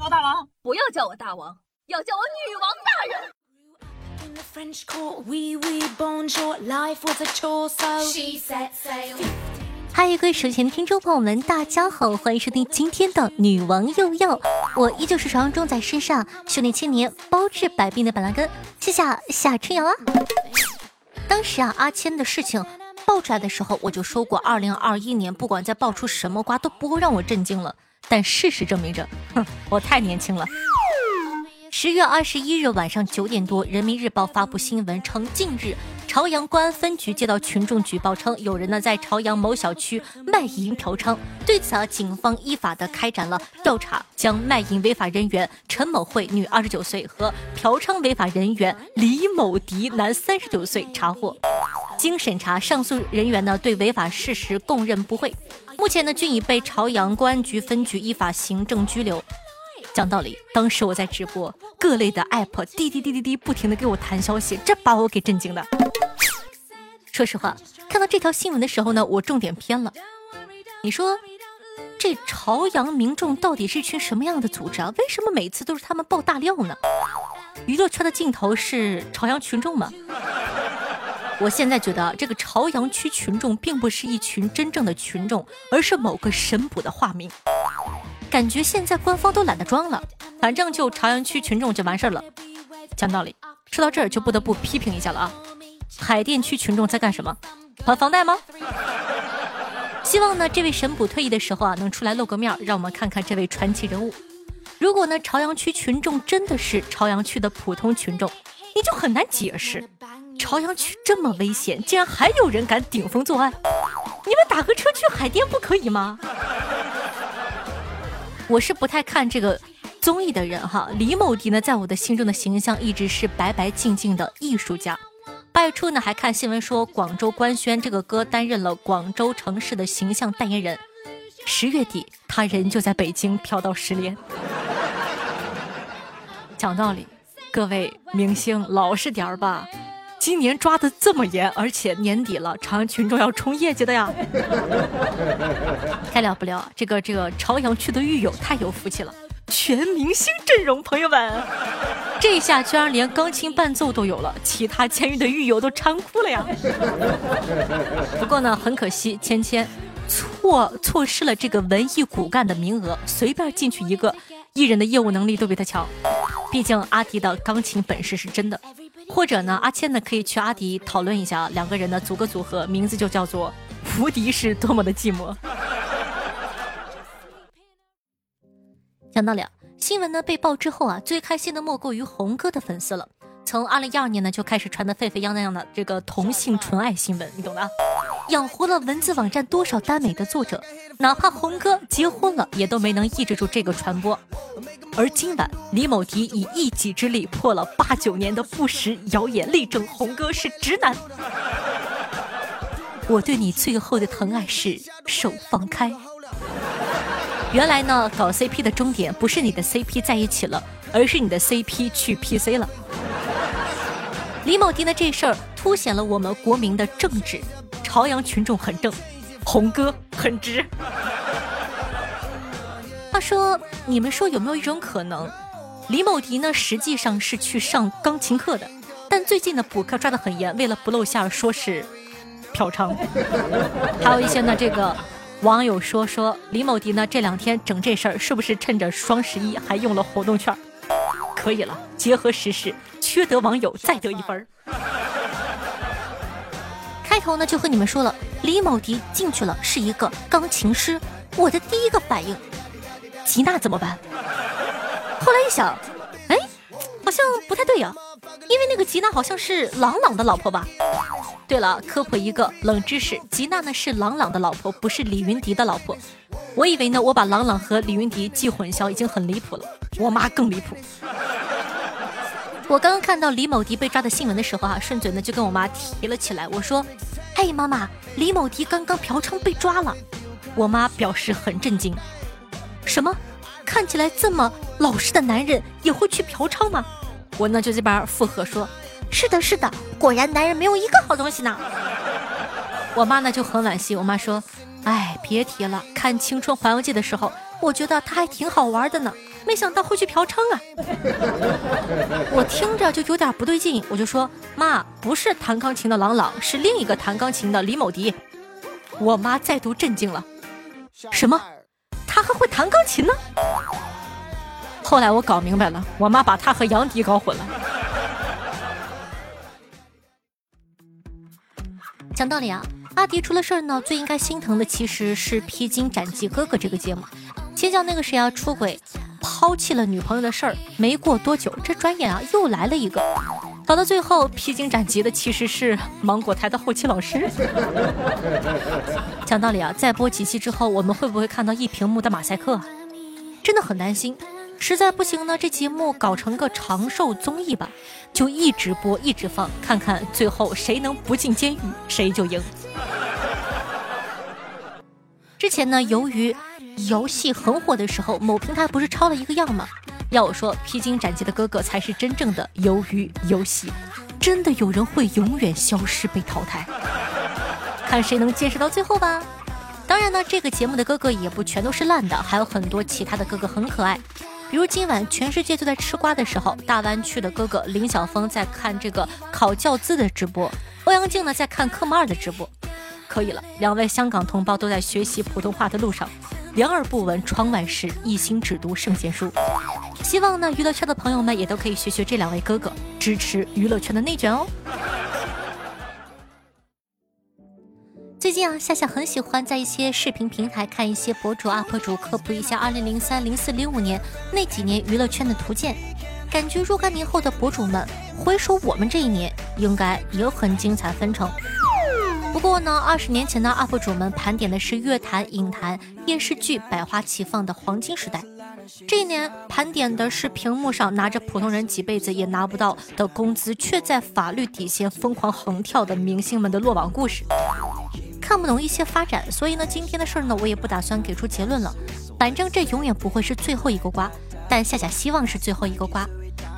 我大王，不要叫我大王，要叫我女王大人。嗨，各位手前的听众朋友们，大家好，欢迎收听今天的女王又要，我依旧是传说中在身上修炼千年、包治百病的板蓝根，谢谢夏春瑶啊。当时啊，阿谦的事情爆出来的时候，我就说过，二零二一年不管再爆出什么瓜，都不会让我震惊了。但事实证明着，哼，我太年轻了。十月二十一日晚上九点多，人民日报发布新闻称，近日朝阳公安分局接到群众举报称，有人呢在朝阳某小区卖淫嫖娼。对此啊，警方依法的开展了调查，将卖淫违法人员陈某慧（女，二十九岁）和嫖娼违法人员李某迪（男，三十九岁）查获。经审查，上诉人员呢对违法事实供认不讳。目前呢，均已被朝阳公安局分局依法行政拘留。讲道理，当时我在直播，各类的 app 滴滴滴滴滴不停的给我弹消息，这把我给震惊的。说实话，看到这条新闻的时候呢，我重点偏了。你说，这朝阳民众到底是一群什么样的组织啊？为什么每次都是他们爆大料呢？娱乐圈的镜头是朝阳群众吗？我现在觉得这个朝阳区群众并不是一群真正的群众，而是某个神捕的化名。感觉现在官方都懒得装了，反正就朝阳区群众就完事儿了。讲道理，说到这儿就不得不批评一下了啊！海淀区群众在干什么？还房贷吗？希望呢，这位神捕退役的时候啊，能出来露个面，让我们看看这位传奇人物。如果呢，朝阳区群众真的是朝阳区的普通群众，你就很难解释。朝阳区这么危险，竟然还有人敢顶风作案！你们打个车去海淀不可以吗？我是不太看这个综艺的人哈。李某迪呢，在我的心中的形象一直是白白净净的艺术家。八月初呢，还看新闻说广州官宣这个歌担任了广州城市的形象代言人。十月底，他人就在北京飘到失联。讲道理，各位明星老实点儿吧。今年抓的这么严，而且年底了，朝阳群众要冲业绩的呀，太了不了！这个这个朝阳区的狱友太有福气了，全明星阵容，朋友们，这一下居然连钢琴伴奏都有了，其他监狱的狱友都馋哭了呀。不过呢，很可惜，芊芊错错失了这个文艺骨干的名额，随便进去一个艺人的业务能力都比他强，毕竟阿迪的钢琴本事是真的。或者呢，阿谦呢可以去阿迪讨论一下，两个人呢组个组合，名字就叫做 “无敌是多么的寂寞”。讲道理，新闻呢被爆之后啊，最开心的莫过于红哥的粉丝了。从二零一二年呢就开始传的沸沸扬扬的这个同性纯爱新闻，你懂的。养活了文字网站多少耽美的作者，哪怕红哥结婚了，也都没能抑制住这个传播。而今晚，李某迪以一己之力破了八九年的不实谣言，力证红哥是直男。我对你最后的疼爱是手放开。原来呢，搞 CP 的终点不是你的 CP 在一起了，而是你的 CP 去 PC 了。李某迪的这事儿凸显了我们国民的政治。朝阳群众很正，红哥很直。话说，你们说有没有一种可能，李某迪呢实际上是去上钢琴课的，但最近的补课抓得很严，为了不露馅儿，说是嫖娼。还有一些呢，这个网友说说李某迪呢这两天整这事儿，是不是趁着双十一还用了活动券？可以了，结合时事，缺德网友再得一分。开头呢就和你们说了，李某迪进去了是一个钢琴师。我的第一个反应，吉娜怎么办？后来一想，哎，好像不太对呀，因为那个吉娜好像是朗朗的老婆吧？对了，科普一个冷知识，吉娜呢是朗朗的老婆，不是李云迪的老婆。我以为呢我把朗朗和李云迪记混淆已经很离谱了，我妈更离谱。我刚刚看到李某迪被抓的新闻的时候啊，顺嘴呢就跟我妈提了起来。我说：“哎，妈妈，李某迪刚刚嫖娼被抓了。”我妈表示很震惊。什么？看起来这么老实的男人也会去嫖娼吗？我呢就这边附和说：“是的，是的，果然男人没有一个好东西呢。”我妈呢就很惋惜。我妈说：“哎，别提了，看《青春环游记》的时候，我觉得他还挺好玩的呢。没想到会去嫖娼啊！我听着就有点不对劲，我就说妈，不是弹钢琴的郎朗，是另一个弹钢琴的李某迪。我妈再度震惊了，什么？他还会弹钢琴呢？后来我搞明白了，我妈把他和杨迪搞混了。讲道理啊，阿迪出了事儿呢，最应该心疼的其实是《披荆斩棘哥哥》这个节目。先叫那个谁啊出轨，抛弃了女朋友的事儿，没过多久，这转眼啊又来了一个，搞到最后披荆斩棘的其实是芒果台的后期老师。讲道理啊，再播几期之后，我们会不会看到一屏幕的马赛克啊？真的很担心。实在不行呢，这节目搞成个长寿综艺吧，就一直播一直放，看看最后谁能不进监狱，谁就赢。之前呢，由于游戏很火的时候，某平台不是抄了一个样吗？要我说，披荆斩棘的哥哥才是真正的鱿鱼游戏，真的有人会永远消失被淘汰，看谁能坚持到最后吧。当然呢，这个节目的哥哥也不全都是烂的，还有很多其他的哥哥很可爱。比如今晚全世界都在吃瓜的时候，大湾区的哥哥林晓峰在看这个考教资的直播，欧阳靖呢在看科目二的直播。可以了，两位香港同胞都在学习普通话的路上，两耳不闻窗外事，一心只读圣贤书。希望呢，娱乐圈的朋友们也都可以学学这两位哥哥，支持娱乐圈的内卷哦。最近啊，夏夏很喜欢在一些视频平台看一些博主 UP 主科普一下2003、04、05年那几年娱乐圈的图鉴，感觉若干年后的博主们回首我们这一年，应该也很精彩纷呈。不过呢，二十年前的 UP 主们盘点的是乐坛、影坛、电视剧百花齐放的黄金时代，这一年盘点的是屏幕上拿着普通人几辈子也拿不到的工资，却在法律底线疯狂横跳的明星们的落网故事。看不懂一些发展，所以呢，今天的事儿呢，我也不打算给出结论了。反正这永远不会是最后一个瓜，但夏夏希望是最后一个瓜。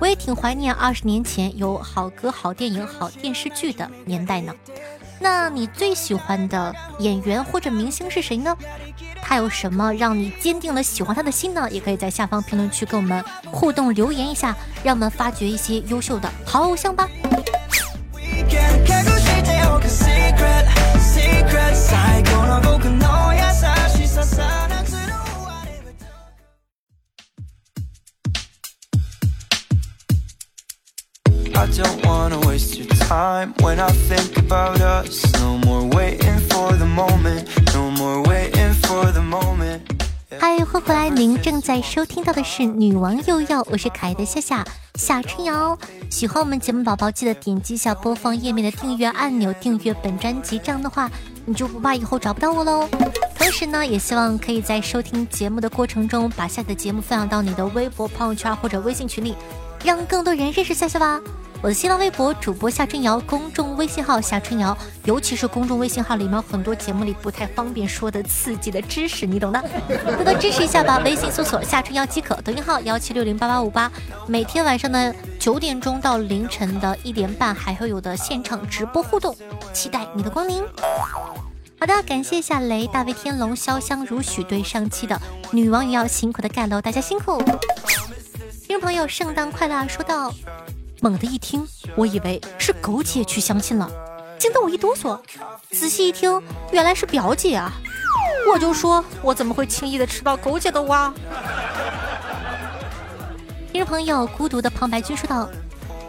我也挺怀念二十年前有好歌、好电影、好电视剧的年代呢。那你最喜欢的演员或者明星是谁呢？他有什么让你坚定了喜欢他的心呢？也可以在下方评论区跟我们互动留言一下，让我们发掘一些优秀的好偶像吧。When i think about us no more waiting for the moment no more waiting for the moment 嗨，欢迎回来！您正在收听到的是《女王又要》，我是可爱的夏夏夏春瑶。喜欢我们节目宝宝，记得点击一下播放页面的订阅按钮，订阅本专辑。这样的话，你就不怕以后找不到我喽。同时呢，也希望可以在收听节目的过程中，把下的节目分享到你的微博、朋友圈或者微信群里，让更多人认识夏夏吧。我的新浪微博主播夏春瑶，公众微信号夏春瑶，尤其是公众微信号里面有很多节目里不太方便说的刺激的知识，你懂的，多多支持一下吧。微信搜索夏春瑶即可，抖音号幺七六零八八五八，每天晚上的九点钟到凌晨的一点半还会有的现场直播互动，期待你的光临。好的，感谢夏雷、大卫天龙、潇湘如许对上期的女王也要辛苦的盖楼，大家辛苦。听众朋友，圣诞快乐！说到。猛地一听，我以为是狗姐去相亲了，惊得我一哆嗦。仔细一听，原来是表姐啊！我就说，我怎么会轻易的吃到狗姐的瓜？听众朋友，孤独的旁白君说道：“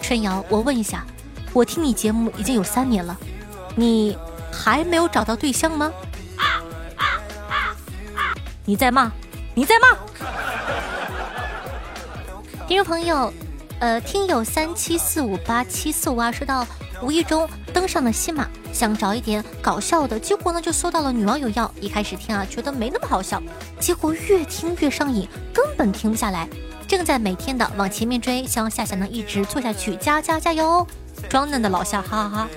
春瑶，我问一下，我听你节目已经有三年了，你还没有找到对象吗？”你在骂？你在骂？听众朋友。呃，听友三七四五八七四五二说到，无意中登上了新马，想找一点搞笑的，结果呢就搜到了《女网友要》。一开始听啊，觉得没那么好笑，结果越听越上瘾，根本停不下来。正在每天的往前面追，希望夏夏能一直做下去，加加加油！装嫩的老夏，哈哈哈。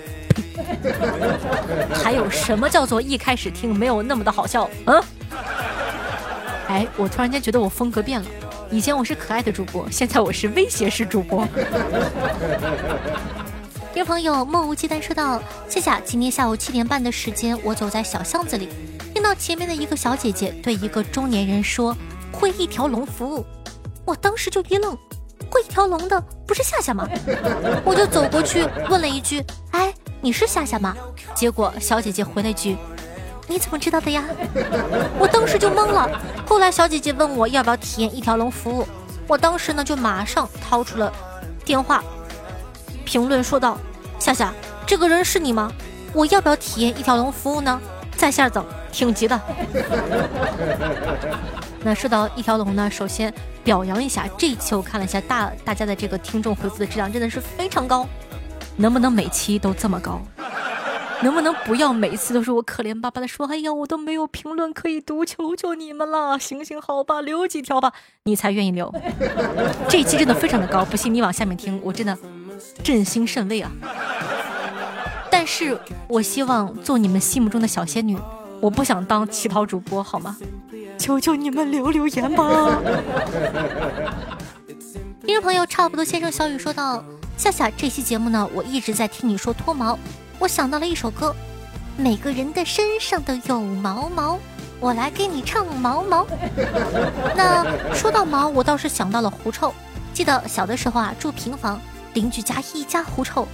还有什么叫做一开始听没有那么的好笑？嗯？哎，我突然间觉得我风格变了。以前我是可爱的主播，现在我是威胁式主播。听朋友莫无忌惮说道：“夏夏，今天下午七点半的时间，我走在小巷子里，听到前面的一个小姐姐对一个中年人说：‘会一条龙服务’，我当时就一愣，会一条龙的不是夏夏吗？我就走过去问了一句：“哎，你是夏夏吗？”结果小姐姐回了一句：“你怎么知道的呀？”我当时就懵了。后来小姐姐问我要不要体验一条龙服务，我当时呢就马上掏出了电话，评论说道：“夏夏，这个人是你吗？我要不要体验一条龙服务呢？在线等，挺急的。”那说到一条龙呢，首先表扬一下这一期我看了一下大大家的这个听众回复的质量真的是非常高，能不能每期都这么高？能不能不要每次都是我可怜巴巴的说，哎呀，我都没有评论可以读，求求你们了，行行好吧，留几条吧，你才愿意留。这一期真的非常的高，不信你往下面听，我真的振兴甚慰啊。但是我希望做你们心目中的小仙女，我不想当乞讨主播，好吗？求求你们留留言吧！听众朋友，差不多先生小雨说道：“夏夏，这期节目呢，我一直在听你说脱毛，我想到了一首歌，每个人的身上都有毛毛，我来给你唱毛毛。那说到毛，我倒是想到了狐臭。记得小的时候啊，住平房，邻居家一家狐臭，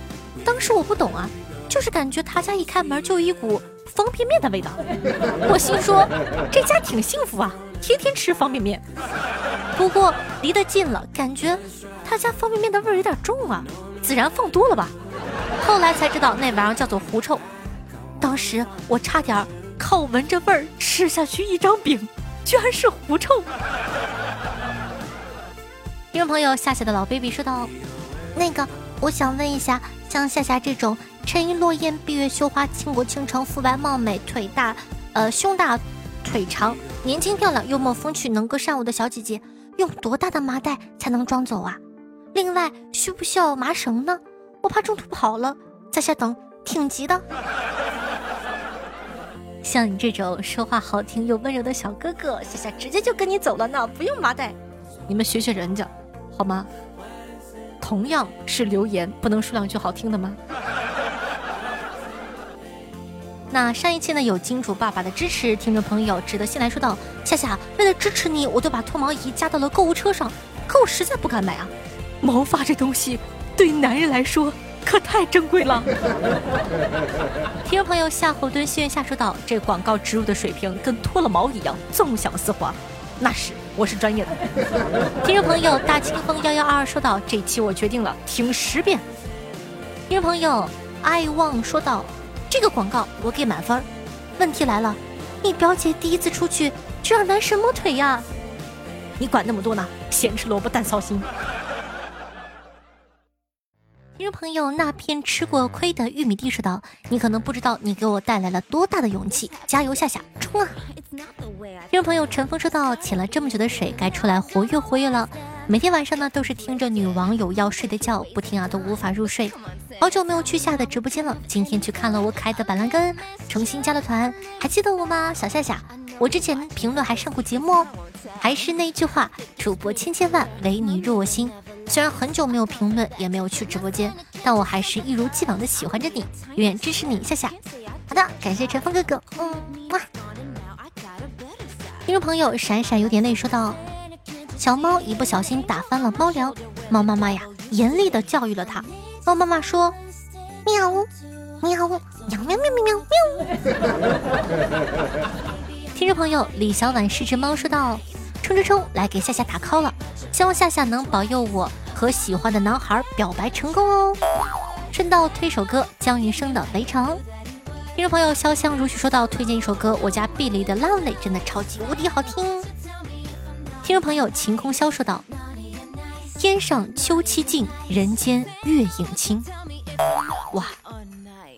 当时我不懂啊，就是感觉他家一开门就一股。”方便面的味道，我心说这家挺幸福啊，天天吃方便面。不过离得近了，感觉他家方便面的味儿有点重啊，孜然放多了吧？后来才知道那玩意儿叫做狐臭。当时我差点靠闻着味儿吃下去一张饼，居然是狐臭。听众朋友夏夏的老 baby 说道：“那个，我想问一下，像夏夏这种。”沉鱼落雁，闭月羞花，倾国倾城，肤白貌美，腿大，呃，胸大，腿长，年轻漂亮，幽默风趣，能歌善舞的小姐姐，用多大的麻袋才能装走啊？另外，需不需要麻绳呢？我怕中途跑了，在下等挺急的。像你这种说话好听又温柔的小哥哥，夏夏直接就跟你走了呢，不用麻袋。你们学学人家，好吗？同样是留言，不能说两句好听的吗？那上一期呢有金主爸爸的支持，听众朋友值得信来说道：夏夏，为了支持你，我都把脱毛仪加到了购物车上，可我实在不敢买啊！毛发这东西对男人来说可太珍贵了。听众朋友夏侯惇心愿下说道：这广告植入的水平跟脱了毛一样，纵享丝滑。那是，我是专业的。听众朋友大清风幺幺二二说道：这期我决定了，听十遍。听众朋友爱望说道。这个广告我给满分。问题来了，你表姐第一次出去就让男神摸腿呀？你管那么多呢？咸吃萝卜淡操心。听众朋友，那片吃过亏的玉米地说道：“你可能不知道，你给我带来了多大的勇气！加油，夏夏，冲啊！”听众朋友陈峰说道：“潜了这么久的水，该出来活跃活跃了。每天晚上呢，都是听着女网友要睡的觉，不听啊都无法入睡。好久没有去夏的直播间了，今天去看了我可爱的板蓝根，重新加了团，还记得我吗？小夏夏，我之前评论还上过节目哦。还是那句话，主播千千万，唯你入我心。”虽然很久没有评论，也没有去直播间，但我还是一如既往的喜欢着你，永远支持你，夏夏。好的，感谢陈峰哥哥，嗯，哇。听众朋友，闪闪有点累，说道：“小猫一不小心打翻了猫粮，猫妈妈呀，严厉的教育了它。猫妈妈说：‘喵，喵，喵喵喵喵喵。喵’喵 听众朋友，李小婉是只猫，说道：‘冲冲冲，来给夏夏打 call 了。’希望夏夏能保佑我和喜欢的男孩表白成功哦！顺道推首歌姜云升的《围城》。听众朋友潇湘如许说到推荐一首歌，我家碧梨的《Lovely》真的超级无敌好听。听众朋友晴空潇说道：天上秋期静，人间月影清。哇！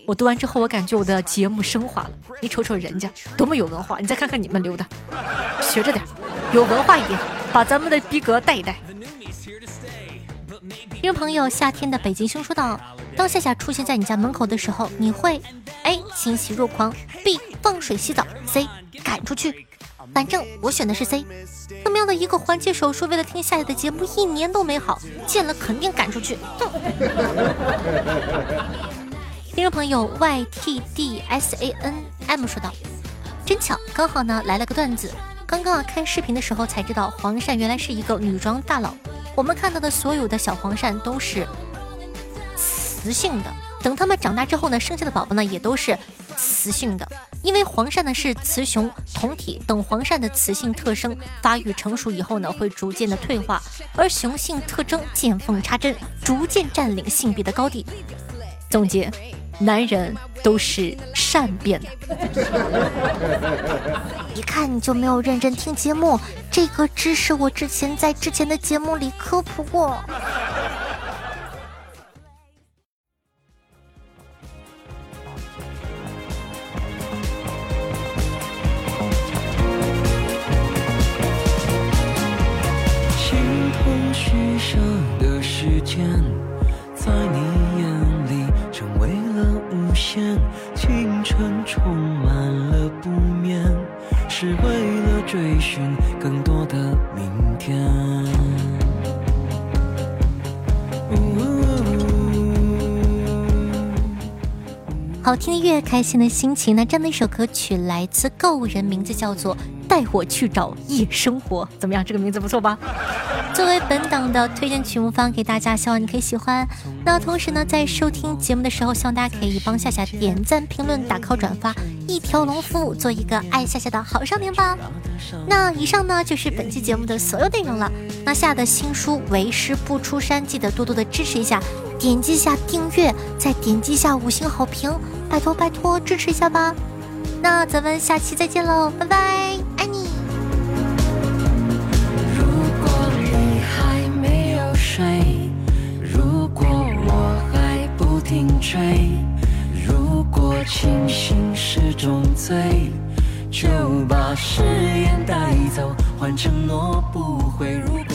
我读完之后，我感觉我的节目升华了。你瞅瞅人家多么有文化，你再看看你们留的，学着点，有文化一点。把咱们的逼格带一带。听众朋友，夏天的北极熊说道：“当夏夏出现在你家门口的时候，你会 A 欣喜若狂，B 放水洗澡，C 赶出去。反正我选的是 C。这么样的一个环节手术，为了听夏夏的节目，一年都没好，见了肯定赶出去。”哼。听众朋友 Y T D S A N M 说道：“真巧，刚好呢来了个段子。”刚刚啊看视频的时候才知道，黄鳝原来是一个女装大佬。我们看到的所有的小黄鳝都是雌性的，等它们长大之后呢，生下的宝宝呢也都是雌性的。因为黄鳝呢是雌雄同体，等黄鳝的雌性特征发育成熟以后呢，会逐渐的退化，而雄性特征见缝插针，逐渐占领性别的高地。总结。男人都是善变的，一看你就没有认真听节目。这个知识我之前在之前的节目里科普过。好听的乐，开心的心情。那这样的一首歌曲来自够人，名字叫做《带我去找夜生活》，怎么样？这个名字不错吧？作为本档的推荐曲目方给大家，希望你可以喜欢。那同时呢，在收听节目的时候，希望大家可以帮夏夏点赞、评论、打 call、转发，一条龙服务，做一个爱夏夏的好少年吧。那以上呢就是本期节目的所有内容了。那夏的新书《为师不出山》，记得多多的支持一下，点击一下订阅，再点击一下五星好评，拜托拜托支持一下吧。那咱们下期再见喽，拜拜。爱你。如果你还没有睡，如果我还不停追，如果清醒是种罪，就把誓言带走，换承诺不会如。